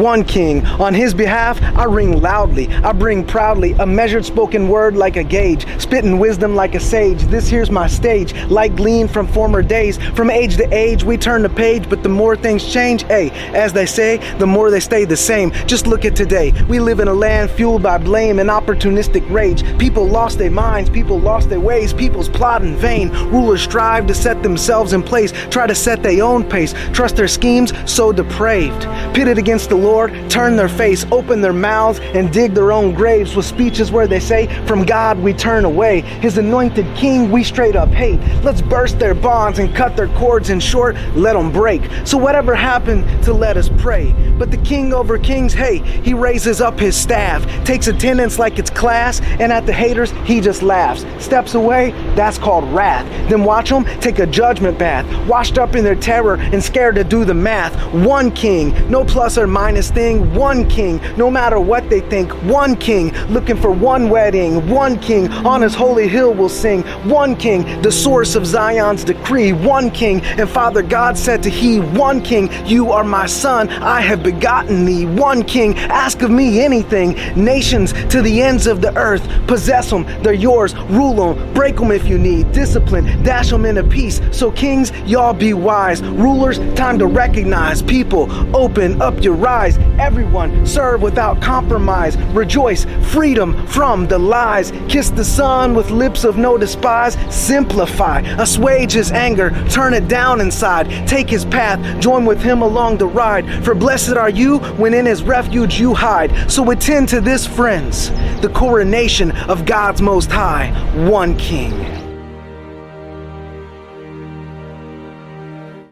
one king. On his behalf, I ring loudly, I bring proudly a measured spoken word like a gauge, spitting wisdom like a sage. This here's my stage, like glean from former days. From age to age, we turn the page, but the more things change, hey, as they say, the more they stay the same. Just look at today. We live in a land fueled by blame and opportunistic rage. People lost their minds, people lost their ways, people's plot in vain. Rulers strive to set themselves in place, try to set their own pace, trust their schemes so depraved. Pitted against the Lord, turn their face, open their mouths, and dig their own graves with speeches where they say, From God we turn away. His anointed king we straight up hate. Let's burst their bonds and cut their cords in short, let them break. So whatever happened to let us pray. But the king over kings, hey, he raises up his staff, takes attendance like it's class, and at the haters, he just laughs. Steps away, that's called wrath. Then watch them take a judgment bath, washed up in their terror and scared to do the math. One king, no plus or minus thing, one king, no matter what they think, one king, looking for one wedding, one king, on his holy hill will sing, one king, the source of Zion's decree, one king, and Father God said to he, one king, you are my son, I have begotten thee, one king, ask of me anything, nations to the ends of the earth, possess them, they're yours, rule them, break them if you need, discipline, dash them into peace, so kings, y'all be wise, rulers, time to recognize, people, open up your rise. everyone, serve without compromise, rejoice, freedom from the lies, kiss the son with lips of no despise, simplify, assuage his anger, turn it down inside, take his path, join with him along the ride, for blessed are you when in his refuge you hide. So attend to this, friends, the coronation of God's Most High, one King.